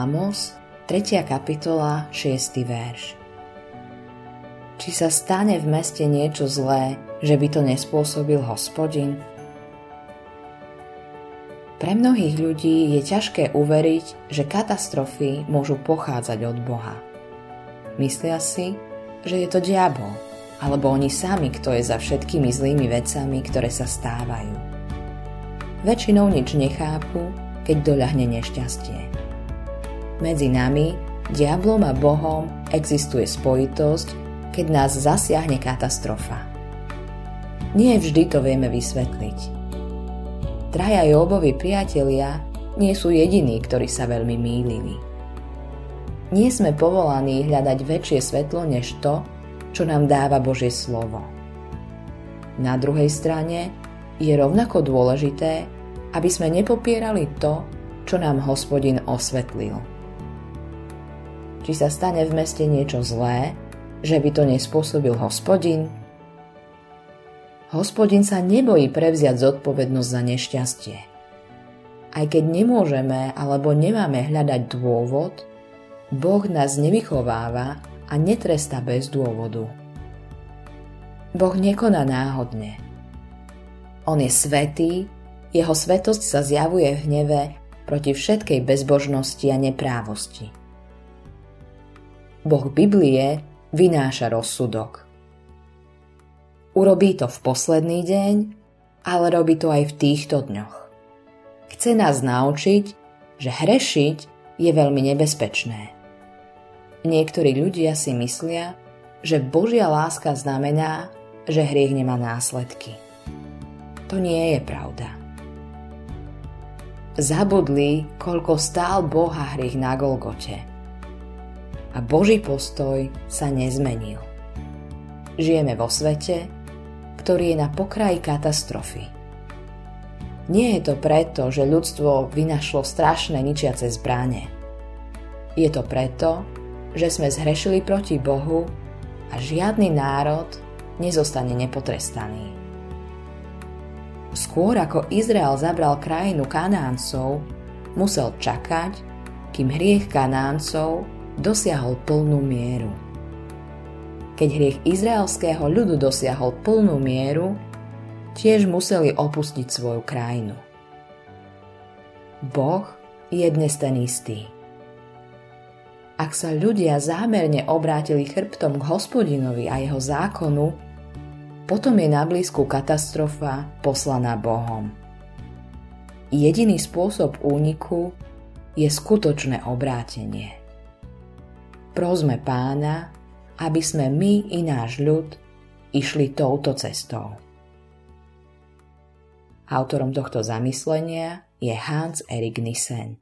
Ámos, 3. kapitola, 6. verš. Či sa stane v meste niečo zlé, že by to nespôsobil hospodin? Pre mnohých ľudí je ťažké uveriť, že katastrofy môžu pochádzať od Boha. Myslia si, že je to diabol, alebo oni sami, kto je za všetkými zlými vecami, ktoré sa stávajú. Väčšinou nič nechápu keď doľahne nešťastie. Medzi nami, diablom a Bohom, existuje spojitosť, keď nás zasiahne katastrofa. Nie vždy to vieme vysvetliť. Traja Jobovi priatelia nie sú jediní, ktorí sa veľmi mýlili. Nie sme povolaní hľadať väčšie svetlo než to, čo nám dáva Božie slovo. Na druhej strane je rovnako dôležité, aby sme nepopierali to, čo nám hospodin osvetlil. Či sa stane v meste niečo zlé, že by to nespôsobil hospodin? Hospodin sa nebojí prevziať zodpovednosť za nešťastie. Aj keď nemôžeme alebo nemáme hľadať dôvod, Boh nás nevychováva a netresta bez dôvodu. Boh nekoná náhodne. On je svetý jeho svetosť sa zjavuje v hneve proti všetkej bezbožnosti a neprávosti. Boh Biblie vynáša rozsudok. Urobí to v posledný deň, ale robí to aj v týchto dňoch. Chce nás naučiť, že hrešiť je veľmi nebezpečné. Niektorí ľudia si myslia, že Božia láska znamená, že hriech nemá následky. To nie je pravda zabudli, koľko stál Boha hriech na Golgote. A Boží postoj sa nezmenil. Žijeme vo svete, ktorý je na pokraji katastrofy. Nie je to preto, že ľudstvo vynašlo strašné ničiace zbranie. Je to preto, že sme zhrešili proti Bohu a žiadny národ nezostane nepotrestaný. Skôr ako Izrael zabral krajinu Kanáncov, musel čakať, kým hriech Kanáncov dosiahol plnú mieru. Keď hriech izraelského ľudu dosiahol plnú mieru, tiež museli opustiť svoju krajinu. Boh je dnes ten istý. Ak sa ľudia zámerne obrátili chrbtom k hospodinovi a jeho zákonu, potom je na blízku katastrofa poslaná Bohom. Jediný spôsob úniku je skutočné obrátenie. Prosme pána, aby sme my i náš ľud išli touto cestou. Autorom tohto zamyslenia je Hans Erik Nissen.